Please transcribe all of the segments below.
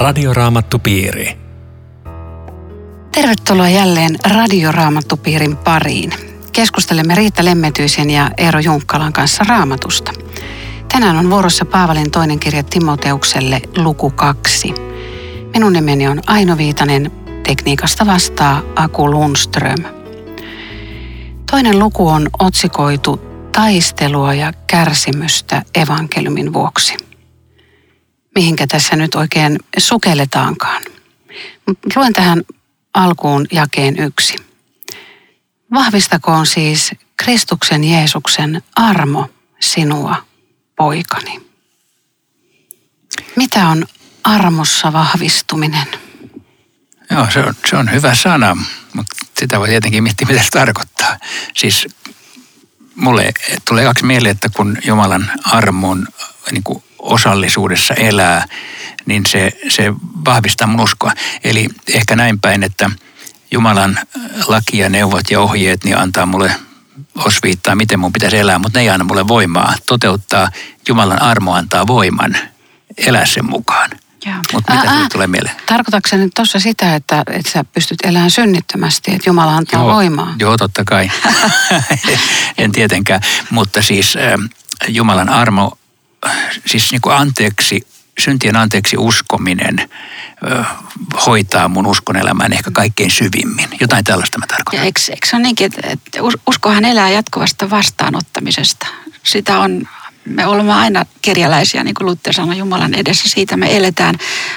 Radioraamattupiiri. Tervetuloa jälleen Radioraamattupiirin pariin. Keskustelemme Riitta Lemmetyisen ja Eero Junkkalan kanssa raamatusta. Tänään on vuorossa Paavalin toinen kirja Timoteukselle luku 2. Minun nimeni on Aino Viitanen, tekniikasta vastaa Aku Lundström. Toinen luku on otsikoitu Taistelua ja kärsimystä evankeliumin vuoksi – mihinkä tässä nyt oikein sukelletaankaan. Luen tähän alkuun jakeen yksi. Vahvistakoon siis Kristuksen Jeesuksen armo sinua, poikani. Mitä on armossa vahvistuminen? Joo, se on, se on hyvä sana, mutta sitä voi tietenkin miettiä, mitä se tarkoittaa. Siis mulle tulee kaksi mieleen, että kun Jumalan armon niin kuin osallisuudessa elää, niin se, se vahvistaa mun uskoa. Eli ehkä näin päin, että Jumalan laki ja neuvot ja ohjeet niin antaa mulle osviittaa, miten mun pitäisi elää, mutta ne ei anna mulle voimaa toteuttaa. Jumalan armo antaa voiman elää sen mukaan. Mutta mitä sinulle tulee mieleen? Tarkoitatko nyt tuossa sitä, että, että sä pystyt elämään synnittömästi, että Jumala antaa joo, voimaa? Joo, totta kai. en tietenkään, mutta siis äh, Jumalan armo siis niin kuin anteeksi, syntien anteeksi uskominen ö, hoitaa mun uskon elämään ehkä kaikkein syvimmin. Jotain tällaista mä tarkoitan. Eikö, eikö se ole niinkin, että, että uskohan elää jatkuvasta vastaanottamisesta. Sitä on, me olemme aina kerjäläisiä, niin kuin Luther sanoi, Jumalan edessä, siitä me eletään.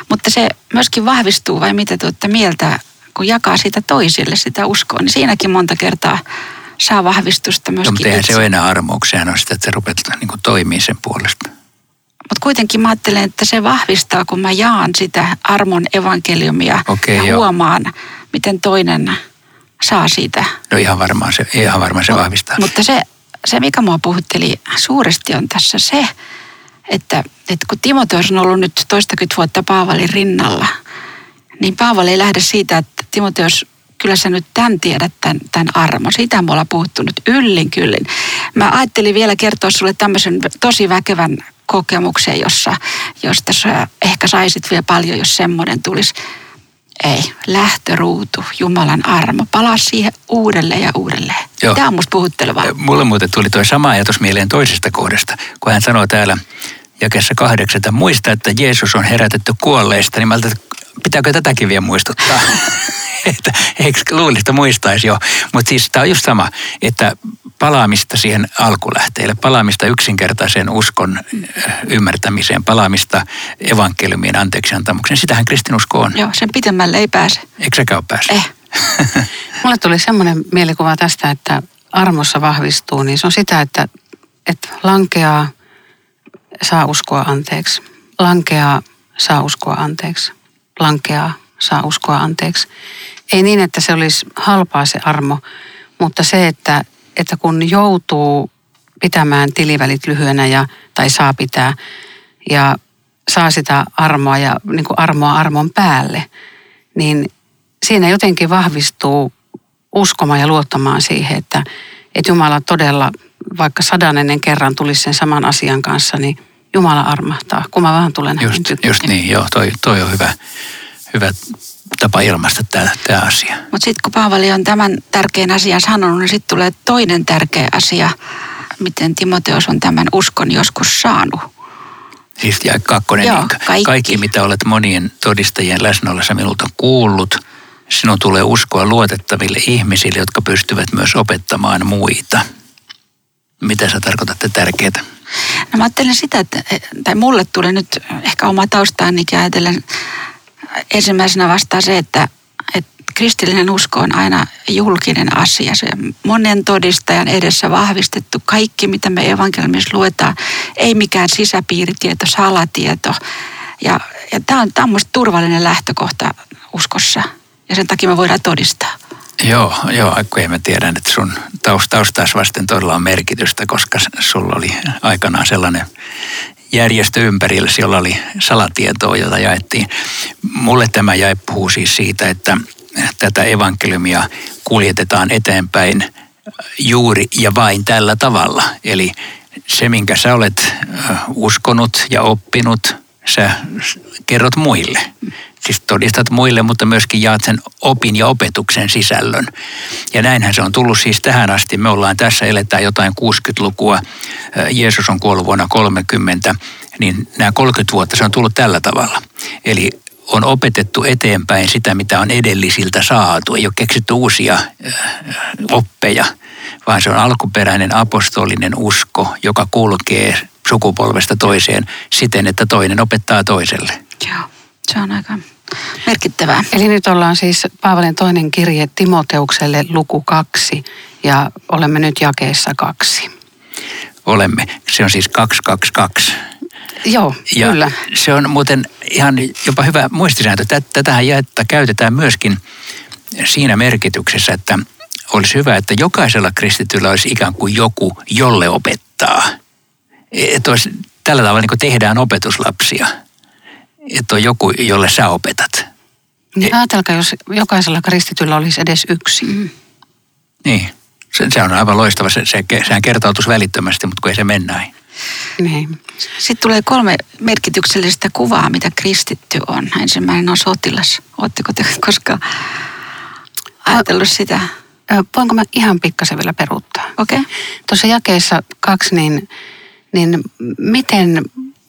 Mutta se myöskin vahvistuu, vai mitä tuotte mieltä, kun jakaa sitä toisille sitä uskoa, niin siinäkin monta kertaa saa vahvistusta myöskin. No, mutta eihän se ole enää armouksia, sehän on sitä, että sä rupeat niin toimii sen puolesta. Mutta kuitenkin mä ajattelen, että se vahvistaa, kun mä jaan sitä armon evankeliumia okay, ja jo. huomaan, miten toinen saa siitä. No ihan varmaan se, ihan varmaan se vahvistaa. Mutta se, se, mikä mua puhutteli suuresti on tässä se, että, että kun Timoteus on ollut nyt toistakymmentä vuotta Paavalin rinnalla, niin Paavali ei lähde siitä, että Timoteus kyllä sä nyt tämän tiedät, tämän, tämän armon. Siitä me ollaan puhuttu nyt yllin kyllin. Mä ajattelin vielä kertoa sulle tämmöisen tosi väkevän kokemuksen, jossa, josta sä ehkä saisit vielä paljon, jos semmoinen tulisi. Ei, lähtöruutu, Jumalan armo. Palaa siihen uudelleen ja uudelleen. Joo. Tämä on musta puhuttelevaa. Mulle muuten tuli tuo sama ajatus mieleen toisesta kohdasta, kun hän sanoo täällä jakessa kahdeksan, että muista, että Jeesus on herätetty kuolleista, niin mä pitääkö tätäkin vielä muistuttaa? että eikö luulista muistaisi jo. Mutta siis tämä on just sama, että palaamista siihen alkulähteelle, palaamista yksinkertaiseen uskon äh, ymmärtämiseen, palaamista evankeliumien anteeksiantamukseen. Sitähän kristinusko on. Joo, sen pitemmälle ei pääse. Eikö säkään ole päässyt? Eh. Mulle tuli semmoinen mielikuva tästä, että armossa vahvistuu, niin se on sitä, että, että lankeaa, saa uskoa anteeksi. Lankeaa, saa uskoa anteeksi. Lankeaa, saa uskoa anteeksi. Ei niin, että se olisi halpaa se armo, mutta se, että, että kun joutuu pitämään tilivälit lyhyenä ja, tai saa pitää ja saa sitä armoa ja niin kuin armoa armon päälle, niin siinä jotenkin vahvistuu uskomaan ja luottamaan siihen, että, että Jumala todella, vaikka sadanennen kerran tulisi sen saman asian kanssa, niin Jumala armahtaa, kun mä vähän tulen just, just niin, joo, toi, toi on hyvä, hyvä tapa ilmaista tämä, tämä asia. Mutta sitten kun Paavali on tämän tärkeän asian sanonut, niin sitten tulee toinen tärkeä asia, miten Timoteos on tämän uskon joskus saanut. Siis ja kakkonen, Joo, niin kaikki. kaikki mitä olet monien todistajien läsnäolossa minulta kuullut, sinun tulee uskoa luotettaville ihmisille, jotka pystyvät myös opettamaan muita. Mitä sä tarkoitat tärkeää? No mä ajattelen sitä, että, tai mulle tuli nyt ehkä oma taustaani ajatellen ensimmäisenä vastaa se, että, että kristillinen usko on aina julkinen asia. Se monen todistajan edessä vahvistettu kaikki, mitä me evankeliumissa luetaan. Ei mikään sisäpiiritieto, salatieto. Ja, ja tämä on, tämä on turvallinen lähtökohta uskossa. Ja sen takia me voidaan todistaa. Joo, joo, kun mä tiedän, että sun taustaas vasten todella on merkitystä, koska sulla oli aikanaan sellainen järjestö ympärillä, jolla oli salatietoa, jota jaettiin. Mulle tämä jäi puhuu siis siitä, että tätä evankeliumia kuljetetaan eteenpäin juuri ja vain tällä tavalla. Eli se, minkä sä olet uskonut ja oppinut, sä kerrot muille. Siis todistat muille, mutta myöskin jaat sen opin ja opetuksen sisällön. Ja näinhän se on tullut siis tähän asti. Me ollaan tässä, eletään jotain 60-lukua. Jeesus on kuollut vuonna 30, niin nämä 30 vuotta se on tullut tällä tavalla. Eli on opetettu eteenpäin sitä, mitä on edellisiltä saatu. Ei ole keksitty uusia oppeja, vaan se on alkuperäinen apostolinen usko, joka kulkee sukupolvesta toiseen siten, että toinen opettaa toiselle. Joo, se on aika merkittävää. Eli nyt ollaan siis Paavalin toinen kirje Timoteukselle luku kaksi ja olemme nyt jakeessa kaksi. Olemme. Se on siis 222. Joo, ja kyllä. Se on muuten ihan jopa hyvä muistisääntö. Tätähän jaetta käytetään myöskin siinä merkityksessä, että olisi hyvä, että jokaisella kristityllä olisi ikään kuin joku, jolle opettaa. Että olisi, tällä tavalla niin tehdään opetuslapsia. Että on joku, jolle sä opetat. Niin ajatelkaa, jos jokaisella kristityllä olisi edes yksi. Mm. Niin, se, se on aivan loistava. Se, se, sehän kertautuisi välittömästi, mutta kun ei se mene näin. Niin. Sitten tulee kolme merkityksellistä kuvaa, mitä kristitty on. Ensimmäinen on sotilas. Oletteko te koskaan ajatellut sitä? Voinko mä ihan pikkasen vielä peruuttaa? Okei. Okay. Tuossa jakeessa kaksi, niin, niin miten,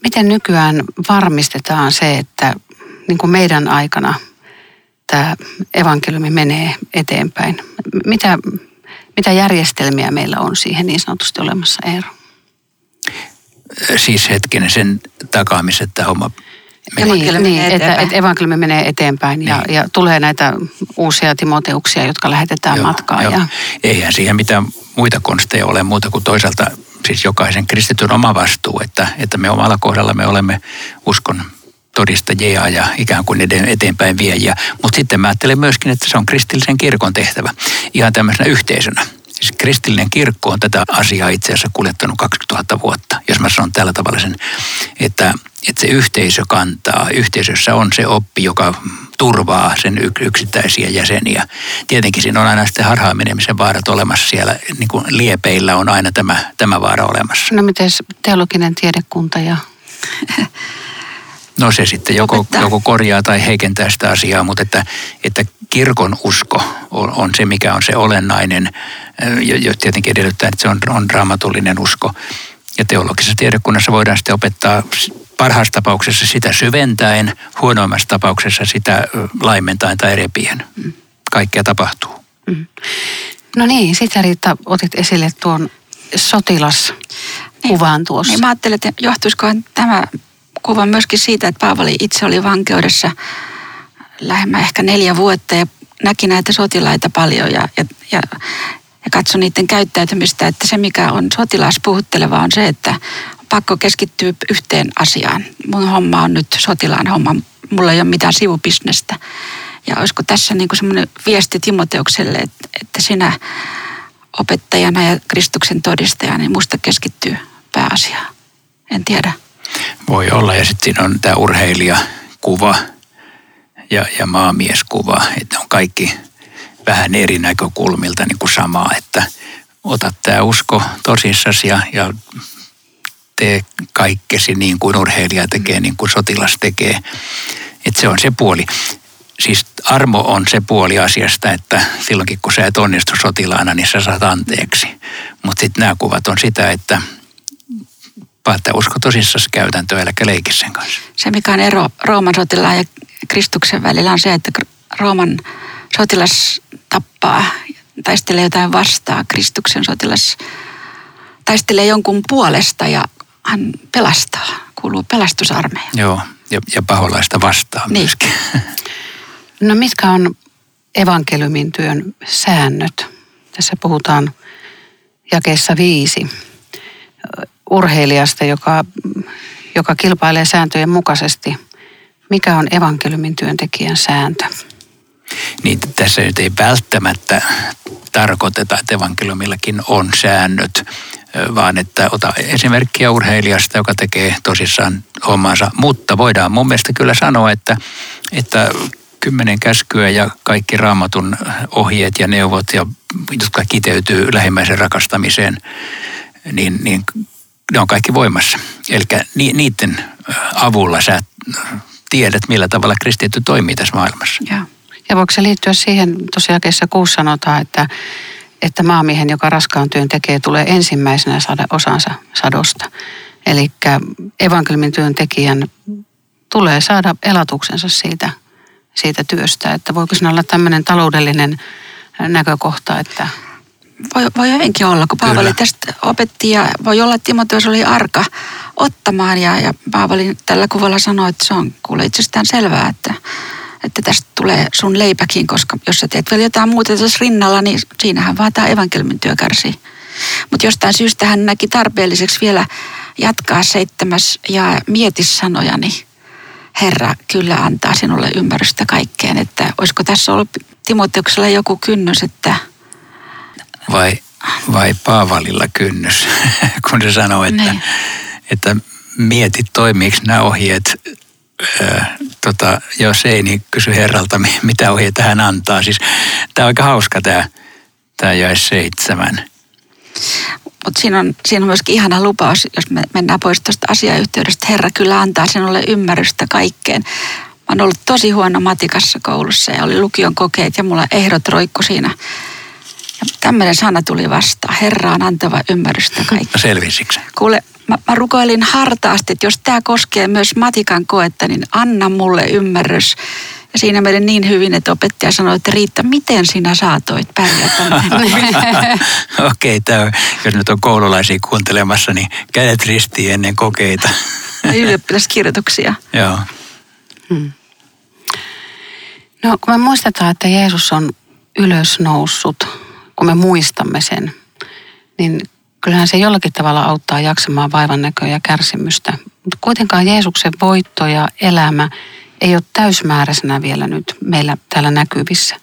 miten nykyään varmistetaan se, että niin kuin meidän aikana tämä evankeliumi menee eteenpäin? Mitä, mitä järjestelmiä meillä on siihen niin sanotusti olemassa, Eero? Siis hetkinen sen takaamisen, että homma niin, niin että, että evankeliumi menee eteenpäin niin. ja, ja tulee näitä uusia timoteuksia, jotka lähetetään joo, matkaan. Joo. Ja... Eihän siihen mitään muita konsteja ole muuta kuin toisaalta siis jokaisen kristityn oma vastuu, että, että me omalla kohdalla me olemme uskon todistajia ja ikään kuin eteenpäin viejiä. Mutta sitten mä ajattelen myöskin, että se on kristillisen kirkon tehtävä ihan tämmöisenä yhteisönä. Siis kristillinen kirkko on tätä asiaa itse asiassa kuljettanut 2000 vuotta, jos mä sanon tällä tavalla sen, että, että se yhteisö kantaa. Yhteisössä on se oppi, joka turvaa sen yksittäisiä jäseniä. Tietenkin siinä on aina sitten harhaan menemisen vaarat olemassa siellä, niin kuin liepeillä on aina tämä, tämä vaara olemassa. No miten teologinen tiedekunta ja No se sitten joko, joko korjaa tai heikentää sitä asiaa, mutta että, että kirkon usko on, on se, mikä on se olennainen, jo tietenkin edellyttää, että se on, on raamatullinen usko. Ja teologisessa tiedekunnassa voidaan sitten opettaa parhaassa tapauksessa sitä syventäen, huonoimmassa tapauksessa sitä laimentaen tai repien. Kaikkea tapahtuu. Mm. No niin, sitä Riitta otit esille tuon sotilaskuvan niin, tuossa. Niin mä ajattelin, että johtuisiko tämä kuva myöskin siitä, että Paavali itse oli vankeudessa lähemmä ehkä neljä vuotta ja näki näitä sotilaita paljon ja, ja, ja, ja katsoi niiden käyttäytymistä, että se mikä on sotilaspuhutteleva on se, että pakko keskittyä yhteen asiaan. Mun homma on nyt sotilaan homma, mulla ei ole mitään sivubisnestä. Ja olisiko tässä niin semmoinen viesti Timoteukselle, että, että sinä opettajana ja Kristuksen todistajana, niin musta keskittyy pääasiaan. En tiedä. Voi olla ja sitten siinä on tämä urheilijakuva ja, ja maamieskuva, että on kaikki vähän eri näkökulmilta niin kuin samaa, että ota tämä usko tosissasi ja, ja tee kaikkesi niin kuin urheilija tekee, niin kuin sotilas tekee. Että se on se puoli. Siis armo on se puoli asiasta, että silloinkin kun sä et onnistu sotilaana, niin sä saat anteeksi. Mutta sitten nämä kuvat on sitä, että että usko tosissaan käytäntöä, eli leiki sen kanssa. Se, mikä on ero Rooman sotilaan ja Kristuksen välillä, on se, että Rooman sotilas tappaa, taistelee jotain vastaan. Kristuksen sotilas taistelee jonkun puolesta ja hän pelastaa, kuuluu pelastusarmeija. Joo, ja, ja paholaista vastaan niin. myöskin. No mitkä on evankeliumin työn säännöt? Tässä puhutaan jakeessa viisi urheilijasta, joka, joka kilpailee sääntöjen mukaisesti. Mikä on evankeliumin työntekijän sääntö? Niin tässä nyt ei välttämättä tarkoiteta, että evankeliumillakin on säännöt, vaan että ota esimerkkiä urheilijasta, joka tekee tosissaan hommansa. Mutta voidaan mun mielestä kyllä sanoa, että, että kymmenen käskyä ja kaikki raamatun ohjeet ja neuvot, ja, jotka kiteytyy lähimmäisen rakastamiseen, niin, niin ne on kaikki voimassa. Eli niiden avulla sä tiedät, millä tavalla kristitty toimii tässä maailmassa. Ja, ja voiko se liittyä siihen, tosiaan kesä kuussa sanotaan, että, että maamiehen, joka raskaan työn tekee, tulee ensimmäisenä saada osansa sadosta. Eli evankeliumin työntekijän tulee saada elatuksensa siitä, siitä työstä. Että voiko siinä olla tämmöinen taloudellinen näkökohta, että voi, voi hyvinkin olla, kun Paavali Kyllä. tästä opetti ja voi olla, että Timoteus oli arka ottamaan ja, ja Paavali tällä kuvalla sanoi, että se on kuule itsestään selvää, että, että tästä tulee sun leipäkin, koska jos sä teet vielä jotain muuta tässä rinnalla, niin siinähän vaan tämä evankeliumin työ kärsii. Mutta jostain syystä hän näki tarpeelliseksi vielä jatkaa seitsemäs ja mieti sanojani. Herra kyllä antaa sinulle ymmärrystä kaikkeen, että olisiko tässä ollut Timoteuksella joku kynnys, että... Vai, vai Paavalilla kynnys, kun se sanoo, että, niin. että mieti toimiiko nämä ohjeet tota, jos ei, niin kysy herralta, mitä ohjeita hän antaa. Siis, tämä on aika hauska tämä, tämä jäi seitsemän. Mutta siinä on, siinä on myöskin ihana lupaus, jos me mennään pois tuosta asiayhteydestä. Herra kyllä antaa sinulle ymmärrystä kaikkeen. Mä oon ollut tosi huono matikassa koulussa ja oli lukion kokeet ja mulla ehdot roikku siinä. Tämmöinen sana tuli vastaan. Herra on antava ymmärrystä. No selvisikö Kuule, mä, mä rukoilin hartaasti, että jos tämä koskee myös matikan koetta, niin anna mulle ymmärrys. Ja siinä meni niin hyvin, että opettaja sanoi, että Riitta, miten sinä saatoit pärjätä Okei, okay, jos nyt on koululaisia kuuntelemassa, niin kädet ristiin ennen kokeita. Ylioppilaskirjoituksia. Joo. Hmm. No kun me muistetaan, että Jeesus on ylösnoussut, kun me muistamme sen, niin kyllähän se jollakin tavalla auttaa jaksamaan vaivan näköä ja kärsimystä. Mutta kuitenkaan Jeesuksen voitto ja elämä ei ole täysmääräisenä vielä nyt meillä täällä näkyvissä.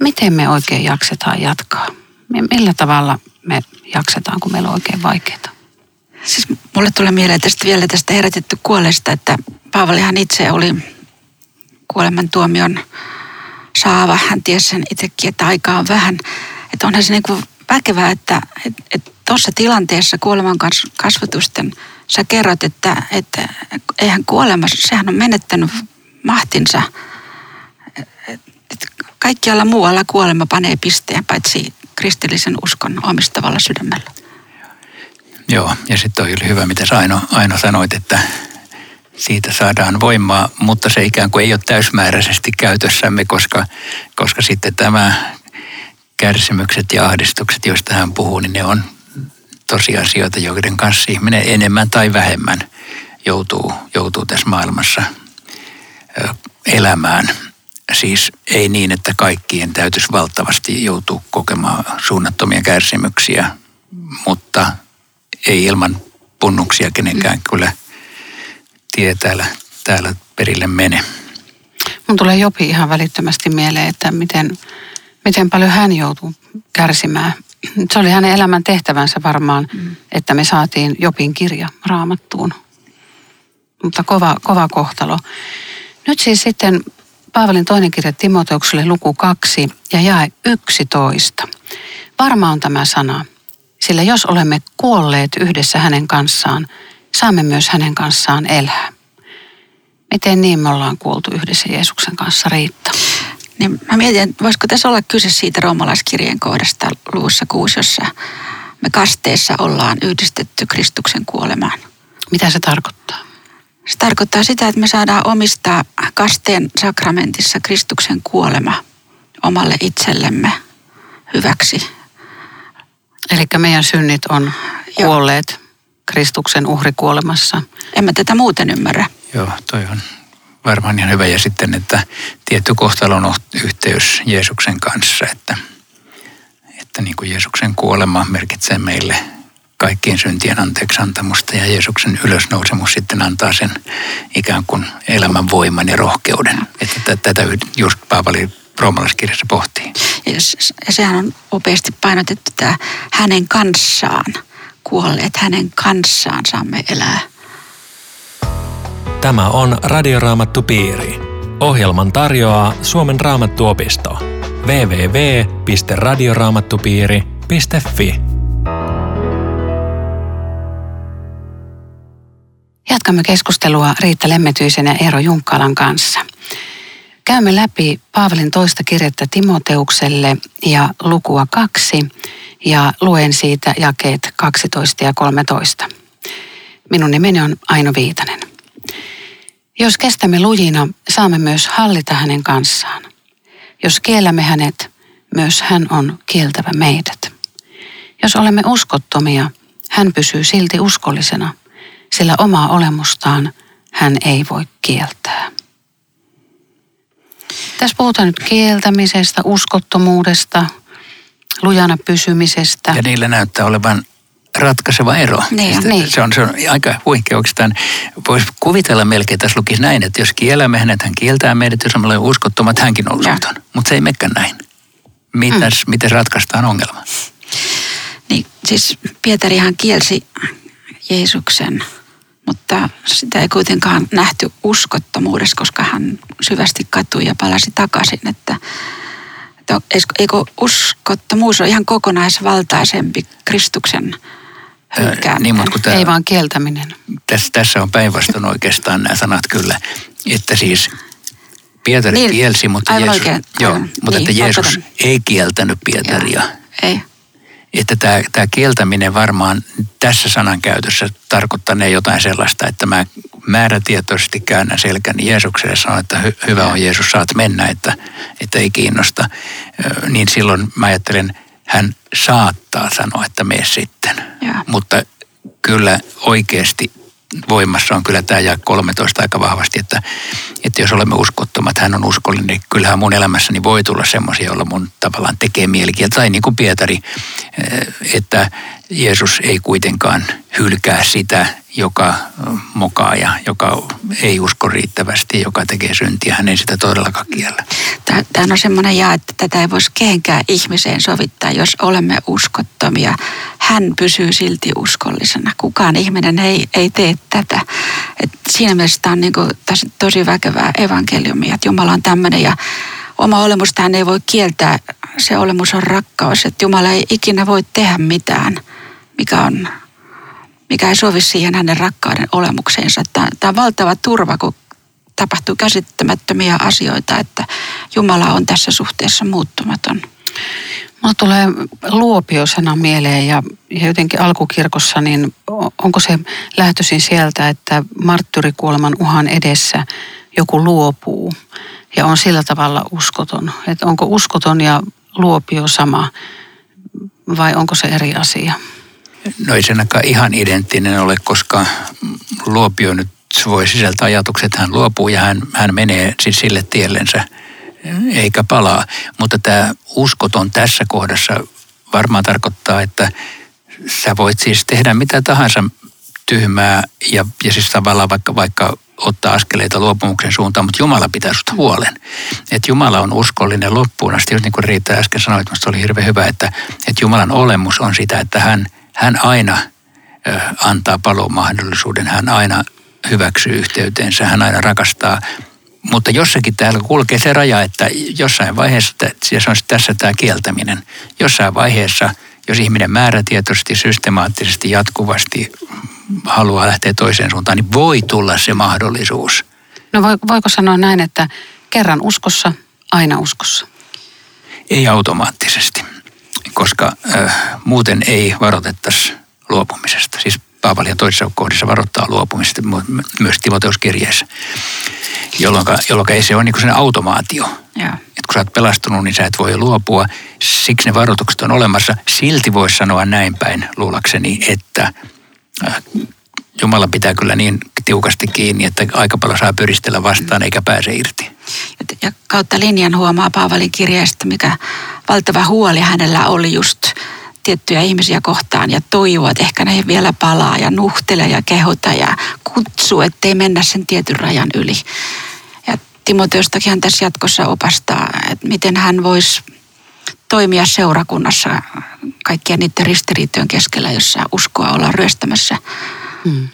Miten me oikein jaksetaan jatkaa? Millä tavalla me jaksetaan, kun meillä on oikein vaikeaa? Siis mulle tulee mieleen tästä vielä tästä herätetty kuolesta, että Paavalihan itse oli kuolemantuomion saava. Hän tiesi sen itsekin, että aikaa on vähän. Että onhan se niin kuin väkevää, että tuossa et, tilanteessa kuoleman kasvatusten sä kerrot, että, että eihän kuolema, sehän on menettänyt mahtinsa. Et kaikkialla muualla kuolema panee pisteen, paitsi kristillisen uskon omistavalla sydämellä. Joo, ja sitten oli hyvä, mitä Aino, Aino sanoit, että siitä saadaan voimaa, mutta se ikään kuin ei ole täysmääräisesti käytössämme, koska, koska sitten tämä kärsimykset ja ahdistukset, joista hän puhuu, niin ne on tosiasioita, joiden kanssa ihminen enemmän tai vähemmän joutuu, joutuu tässä maailmassa elämään. Siis ei niin, että kaikkien täytyisi valtavasti joutua kokemaan suunnattomia kärsimyksiä, mutta ei ilman punnuksia kenenkään mm. kyllä tie täällä, täällä perille mene. Mun tulee Jopi ihan välittömästi mieleen, että miten, miten paljon hän joutuu kärsimään. Se oli hänen elämän tehtävänsä varmaan, mm. että me saatiin Jopin kirja raamattuun. Mutta kova, kova kohtalo. Nyt siis sitten Paavalin toinen kirja Timoteukselle luku 2 ja jae 11. Varma on tämä sana, sillä jos olemme kuolleet yhdessä hänen kanssaan, saamme myös hänen kanssaan elää. Miten niin me ollaan kuoltu yhdessä Jeesuksen kanssa, Riitta? Niin mä mietin, voisiko tässä olla kyse siitä roomalaiskirjeen kohdasta luvussa 6, jossa me kasteessa ollaan yhdistetty Kristuksen kuolemaan. Mitä se tarkoittaa? Se tarkoittaa sitä, että me saadaan omistaa kasteen sakramentissa Kristuksen kuolema omalle itsellemme hyväksi. Eli meidän synnit on kuolleet Joo. Kristuksen uhrikuolemassa. En mä tätä muuten ymmärrä. Joo, toi on varmaan ihan hyvä. Ja sitten, että tietty kohtalon yhteys Jeesuksen kanssa, että, että niin kuin Jeesuksen kuolema merkitsee meille kaikkien syntien anteeksi antamusta ja Jeesuksen ylösnousemus sitten antaa sen ikään kuin elämän voiman ja rohkeuden. Että tätä just Paavali roomalaiskirjassa pohtii. Ja sehän on upeasti painotettu tämä hänen kanssaan. Kuolleet hänen kanssaan saamme elää. Tämä on Radioraamattu Piiri. Ohjelman tarjoaa Suomen raamattuopisto. www.radioraamattupiiri.fi Jatkamme keskustelua Riitta Lemmetyisen ja Eero Junkkalan kanssa. Käymme läpi Paavalin toista kirjettä Timoteukselle ja lukua kaksi ja luen siitä jakeet 12 ja 13. Minun nimeni on Aino Viitanen. Jos kestämme lujina, saamme myös hallita hänen kanssaan. Jos kiellämme hänet, myös hän on kieltävä meidät. Jos olemme uskottomia, hän pysyy silti uskollisena, sillä omaa olemustaan hän ei voi kieltää. Tässä puhutaan nyt kieltämisestä, uskottomuudesta, lujana pysymisestä. Ja niillä näyttää olevan ratkaiseva ero. Niin, siis niin. Se, on, se on aika huikea oikeastaan. Voisi kuvitella melkein, tässä lukisi näin, että jos kiellämme hänet, hän kieltää meidät, jos olemme uskottomat, hänkin on uskoton. Mutta se ei mekään näin. Mitäs, mm. Miten ratkaistaan ongelma? Niin, siis Pietarihan kielsi Jeesuksen, mutta sitä ei kuitenkaan nähty uskottomuudessa, koska hän syvästi katui ja palasi takaisin. Että, että eikö uskottomuus ole ihan kokonaisvaltaisempi Kristuksen hylkääminen? Niin, mutta tämä, ei vaan kieltäminen. Tässä, tässä on päinvastoin oikeastaan nämä sanat kyllä, että siis Pietari niin, kielsi, mutta Jeesus, oikein, joo, aivan, mutta niin, että Jeesus ei kieltänyt Pietaria. Joo, ei että tämä, tämä kieltäminen varmaan tässä sanankäytössä tarkoittaa ne jotain sellaista, että mä määrätietoisesti käännän selkäni Jeesukselle ja sanon, että hy, hyvä on Jeesus, saat mennä, että, että ei kiinnosta. Niin silloin mä ajattelen, hän saattaa sanoa, että mene sitten. Ja. Mutta kyllä oikeasti voimassa on kyllä tämä ja 13 aika vahvasti, että, että jos olemme uskottomat, hän on uskollinen, niin kyllähän mun elämässäni voi tulla semmoisia, joilla mun tavallaan tekee mielikieltä. Tai niin kuin Pietari, eh, että Jeesus ei kuitenkaan hylkää sitä, joka mokaa ja joka ei usko riittävästi, joka tekee syntiä. Hän ei sitä todellakaan kiellä. Tämä on semmoinen jaa, että tätä ei voisi kehenkään ihmiseen sovittaa, jos olemme uskottomia. Hän pysyy silti uskollisena. Kukaan ihminen ei, ei tee tätä. Et siinä mielessä tämä on niin kuin, tosi väkevää evankeliumia, että Jumala on tämmöinen ja oma olemusta hän ei voi kieltää. Se olemus on rakkaus, että Jumala ei ikinä voi tehdä mitään, mikä on mikä ei sovi siihen hänen rakkauden olemukseensa. Tämä, tämä on valtava turva, kun tapahtuu käsittämättömiä asioita, että Jumala on tässä suhteessa muuttumaton. Mulla tulee luopiosana mieleen ja, ja jotenkin alkukirkossa, niin onko se lähtöisin sieltä, että marttyrikuoleman uhan edessä joku luopuu ja on sillä tavalla uskoton. Että onko uskoton ja luopio sama vai onko se eri asia? No ei sen ihan identtinen ole, koska luopio nyt voi sisältää ajatukset, että hän luopuu ja hän, hän menee siis sille tiellensä eikä palaa. Mutta tämä uskoton tässä kohdassa varmaan tarkoittaa, että sä voit siis tehdä mitä tahansa tyhmää ja, ja siis tavallaan vaikka, vaikka ottaa askeleita luopumuksen suuntaan, mutta Jumala pitää susta huolen. Että Jumala on uskollinen loppuun asti, just niin kuin Riitta äsken sanoi, että oli hirveän hyvä, että, että Jumalan olemus on sitä, että hän – hän aina antaa palomahdollisuuden, hän aina hyväksyy yhteyteensä, hän aina rakastaa. Mutta jossakin täällä kulkee se raja, että jossain vaiheessa, ja se on tässä tämä kieltäminen, jossain vaiheessa, jos ihminen määrätietoisesti, systemaattisesti, jatkuvasti haluaa lähteä toiseen suuntaan, niin voi tulla se mahdollisuus. No voiko sanoa näin, että kerran uskossa, aina uskossa? Ei automaattisesti koska äh, muuten ei varoitettaisi luopumisesta. Siis Paavali toisessa kohdissa varoittaa luopumisesta myös Timoteuskirjeessä, jolloin, jolloin ei se ole niin kuin automaatio. Ja. Et kun sä oot pelastunut, niin sä et voi luopua. Siksi ne varoitukset on olemassa. Silti voisi sanoa näin päin, luulakseni, että äh, Jumala pitää kyllä niin tiukasti kiinni, että aika paljon saa pyristellä vastaan eikä pääse irti. Ja kautta linjan huomaa Paavalin kirjeestä, mikä valtava huoli hänellä oli just tiettyjä ihmisiä kohtaan ja toivoa, että ehkä ne vielä palaa ja nuhtele ja kehota ja kutsu, ettei mennä sen tietyn rajan yli. Ja Timoteustakin hän tässä jatkossa opastaa, että miten hän voisi toimia seurakunnassa kaikkien niiden ristiriitojen keskellä, jossa uskoa ollaan ryöstämässä. Hmm.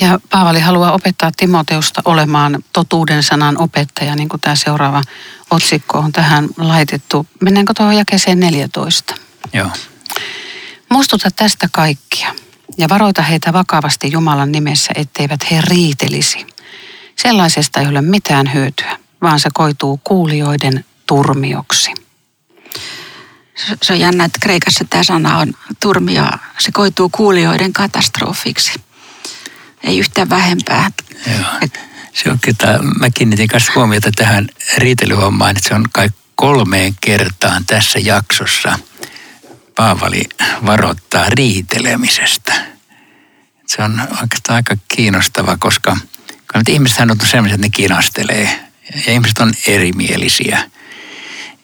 Ja Paavali haluaa opettaa Timoteusta olemaan totuuden sanan opettaja, niin kuin tämä seuraava otsikko on tähän laitettu. Mennäänkö tuohon jakeeseen 14? Joo. Muistuta tästä kaikkia. Ja varoita heitä vakavasti Jumalan nimessä, etteivät he riitelisi. Sellaisesta ei ole mitään hyötyä, vaan se koituu kuulijoiden turmioksi. Se on jännä, että Kreikassa tämä sana on turmio. Se koituu kuulijoiden katastrofiksi. Ei yhtään vähempää. Joo. Se on kyllä, mä kiinnitin kanssa huomiota tähän riitelyhommaan, että se on kai kolmeen kertaan tässä jaksossa Paavali varoittaa riitelemisestä. Se on oikeastaan aika kiinnostava, koska nyt ihmiset on sellaisia, että ne kinastelee ja ihmiset on erimielisiä.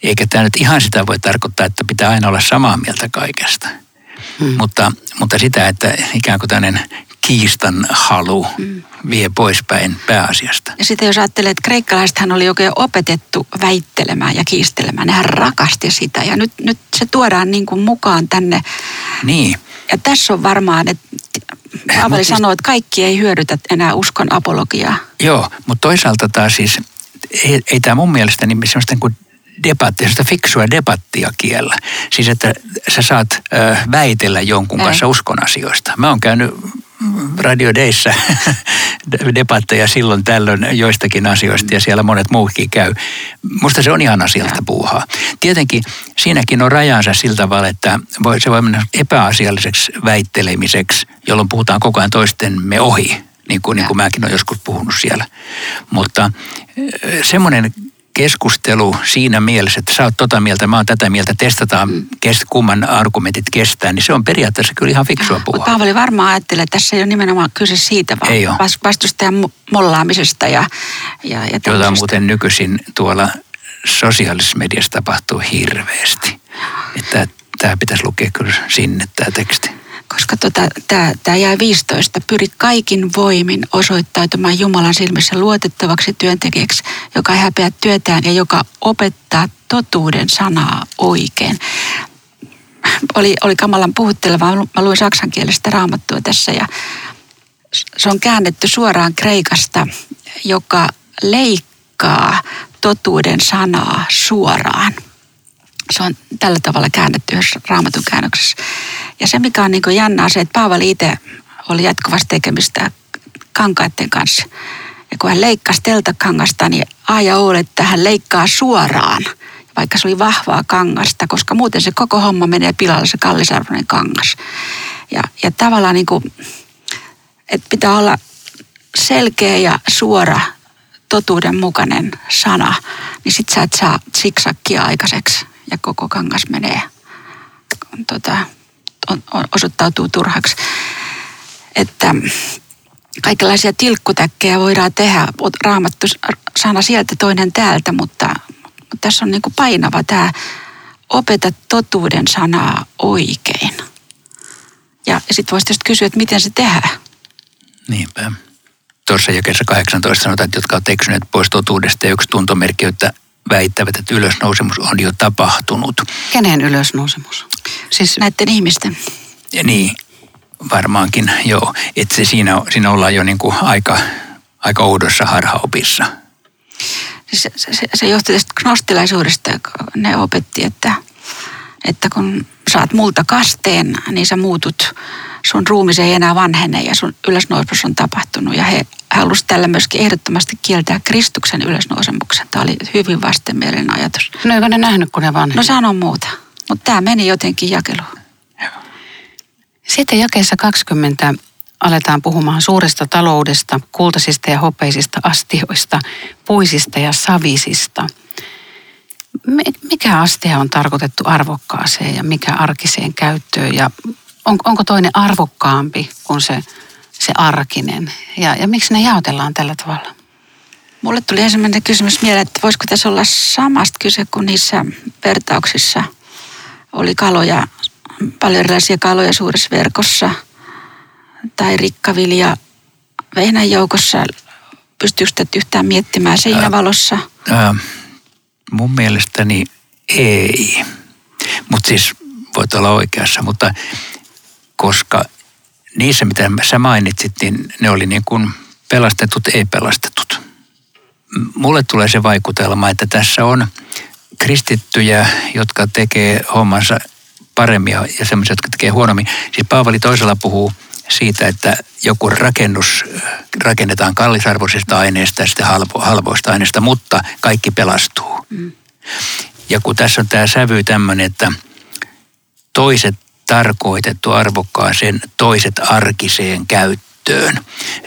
Eikä tämä nyt ihan sitä voi tarkoittaa, että pitää aina olla samaa mieltä kaikesta. Hmm. Mutta, mutta sitä, että ikään kuin tämmöinen kiistan halu vie poispäin pääasiasta. Ja sitten jos ajattelee, että kreikkalaisethan oli oikein opetettu väittelemään ja kiistelemään. Nehän rakasti sitä ja nyt, nyt se tuodaan niin kuin mukaan tänne. Niin. Ja tässä on varmaan, että Paavali siis, sanoo, että kaikki ei hyödytä enää uskon apologiaa. Joo, mutta toisaalta taas siis ei, ei tämä mun mielestä niin semmoista kuin debattia, sitä fiksua debattia kiellä. Siis että sä saat ö, väitellä jonkun kanssa uskon asioista. Mä oon käynyt Radio Dayssä debatteja silloin tällöin joistakin asioista ja siellä monet muukin käy. Musta se on ihan asiallista puuhaa. Tietenkin siinäkin on rajansa sillä tavalla, että voi, se voi mennä epäasialliseksi väittelemiseksi, jolloin puhutaan koko ajan toistemme ohi, niin kuin, niin kuin mäkin olen joskus puhunut siellä. Mutta semmoinen keskustelu siinä mielessä, että sä oot tota mieltä, mä oon tätä mieltä, testataan mm. kest, kumman argumentit kestää, niin se on periaatteessa kyllä ihan fiksua puhua. Paavali varmaan ajattelee, että tässä ei ole nimenomaan kyse siitä, vaan ei vastustajan mollaamisesta ja, ja, ja Jota muuten nykyisin tuolla sosiaalisessa mediassa tapahtuu hirveästi. Että tämä pitäisi lukea kyllä sinne tämä teksti koska tota, tämä jää 15. Pyri kaikin voimin osoittautumaan Jumalan silmissä luotettavaksi työntekijäksi, joka ei häpeä työtään ja joka opettaa totuuden sanaa oikein. Oli, oli kamalan puhutteleva. Mä luin saksankielistä raamattua tässä ja se on käännetty suoraan Kreikasta, joka leikkaa totuuden sanaa suoraan – se on tällä tavalla käännetty yhdessä raamatun käännöksessä. Ja se, mikä on niin jännää, on se, että Paavali itse oli jatkuvasti tekemistä kankaiden kanssa. Ja kun hän leikkasi teltakangasta, niin A ja O, että hän leikkaa suoraan, vaikka se oli vahvaa kangasta, koska muuten se koko homma menee pilalle, se kallisarvoinen kangas. Ja, ja tavallaan niin kuin, että pitää olla selkeä ja suora totuudenmukainen sana, niin sit sä et saa siksakkia aikaiseksi ja koko kangas menee, tota, osoittautuu turhaksi. Että kaikenlaisia tilkkutäkkejä voidaan tehdä, raamattu sana sieltä toinen täältä, mutta, mutta tässä on niin kuin painava tämä opeta totuuden sanaa oikein. Ja sitten voisi tietysti kysyä, että miten se tehdään. Niinpä. Tuossa jakeessa 18 sanotaan, että jotka ovat eksyneet pois totuudesta ja yksi tuntomerkki, että väittävät, että ylösnousemus on jo tapahtunut. Kenen ylösnousemus? Siis näiden ihmisten. Ja niin, varmaankin joo. Että se siinä, siinä ollaan jo niin kuin aika, aika oudossa harhaopissa. Se, se, se johti tästä gnostilaisuudesta, ne opetti, että, että kun saat multa kasteen, niin sä muutut, sun ruumis ei enää vanhene ja sun ylösnousemus on tapahtunut. Ja he halusi tällä myöskin ehdottomasti kieltää Kristuksen ylösnousemuksen. Tämä oli hyvin vastenmielinen ajatus. No eikö ne nähnyt, kun ne vanheni? No sano muuta. Mutta tämä meni jotenkin jakeluun. Sitten jakeessa 20 aletaan puhumaan suuresta taloudesta, kultaisista ja hopeisista astioista, puisista ja savisista. Mikä astia on tarkoitettu arvokkaaseen ja mikä arkiseen käyttöön ja on, onko toinen arvokkaampi kuin se se arkinen. Ja, ja miksi ne jaotellaan tällä tavalla? Mulle tuli ensimmäinen kysymys mieleen, että voisiko tässä olla samasta kyse kuin niissä vertauksissa oli kaloja, paljon erilaisia kaloja suuressa verkossa tai rikkavilja vehnän joukossa. Pystyykö yhtään miettimään seinävalossa? Ää, ää, mun mielestäni ei. Mutta siis voit olla oikeassa, mutta koska niissä, mitä sä mainitsit, niin ne oli niin kuin pelastetut, ei pelastetut. Mulle tulee se vaikutelma, että tässä on kristittyjä, jotka tekee hommansa paremmin ja semmoisia, jotka tekee huonommin. Siis Paavali toisella puhuu siitä, että joku rakennus rakennetaan kallisarvoisista aineista ja sitten halvo, halvoista aineista, mutta kaikki pelastuu. Mm. Ja kun tässä on tämä sävy tämmöinen, että toiset tarkoitettu arvokkaaseen, toiset arkiseen käyttöön,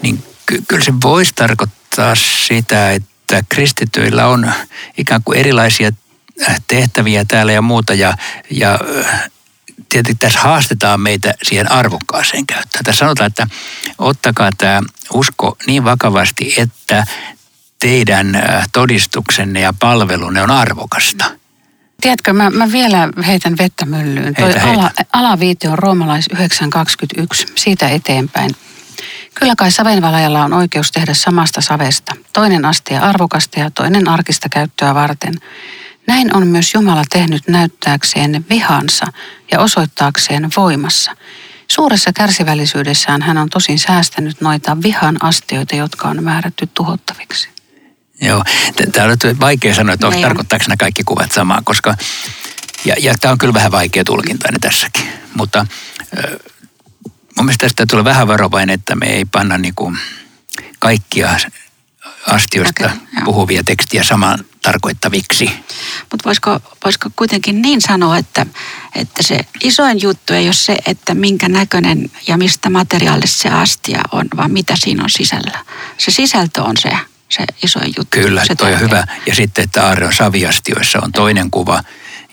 niin ky- kyllä se voisi tarkoittaa sitä, että kristityillä on ikään kuin erilaisia tehtäviä täällä ja muuta ja, ja tietysti tässä haastetaan meitä siihen arvokkaaseen käyttöön. Tässä sanotaan, että ottakaa tämä usko niin vakavasti, että teidän todistuksenne ja palvelunne on arvokasta. Tiedätkö, mä, mä vielä heitän vettä myllyyn. Toi Heitä, heitä. ala, alaviite on roomalais 9.21, siitä eteenpäin. Kyllä kai savenvalajalla on oikeus tehdä samasta savesta. Toinen astia arvokasta ja toinen arkista käyttöä varten. Näin on myös Jumala tehnyt näyttääkseen vihansa ja osoittaakseen voimassa. Suuressa kärsivällisyydessään hän on tosin säästänyt noita vihan astioita, jotka on määrätty tuhottaviksi. Joo, tämä on vaikea sanoa, että Niin on. tarkoittaako nämä kaikki kuvat samaa, koska, ja, ja tämä on kyllä vähän vaikea tulkintainen tässäkin, mutta mun mielestä tästä tulee vähän varovainen, että me ei panna niinku kaikkia astioista Okei, joo. puhuvia tekstiä samaan tarkoittaviksi. Mutta voisiko, voisiko kuitenkin niin sanoa, että, että se isoin juttu ei ole se, että minkä näköinen ja mistä materiaalista se astia on, vaan mitä siinä on sisällä. Se sisältö on se, se isoin juttu. Kyllä, se toi on hyvä. Ja sitten, että aarre on saviastioissa on toinen kuva,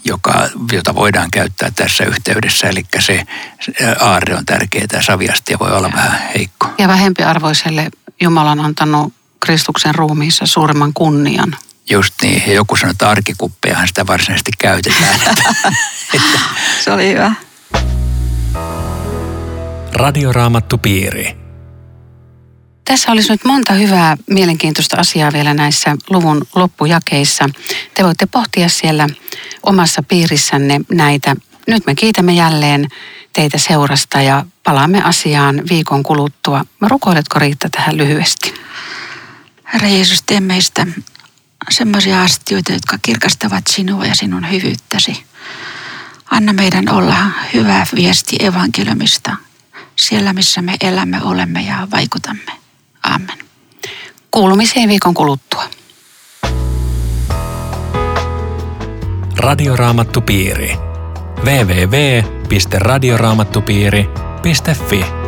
joka, jota voidaan käyttää tässä yhteydessä. Eli se, se aarre on tärkeää ja saviastia voi olla vähän heikko. Ja vähempiarvoiselle Jumala on antanut Kristuksen ruumiissa suuremman kunnian. Just niin, ja joku sanoo, että arkikuppejahan sitä varsinaisesti käytetään. Se oli hyvä. Radioraamattupiiri. Tässä olisi nyt monta hyvää mielenkiintoista asiaa vielä näissä luvun loppujakeissa. Te voitte pohtia siellä omassa piirissänne näitä. Nyt me kiitämme jälleen teitä seurasta ja palaamme asiaan viikon kuluttua. Rukoiletko Riitta tähän lyhyesti? Herra Jeesus, tee meistä semmoisia astioita, jotka kirkastavat sinua ja sinun hyvyyttäsi. Anna meidän olla hyvä viesti evankeliumista siellä, missä me elämme, olemme ja vaikutamme. Amen. Kuulumiseen viikon kuluttua. Radioraamattupiiri. www.radioraamattupiiri.fi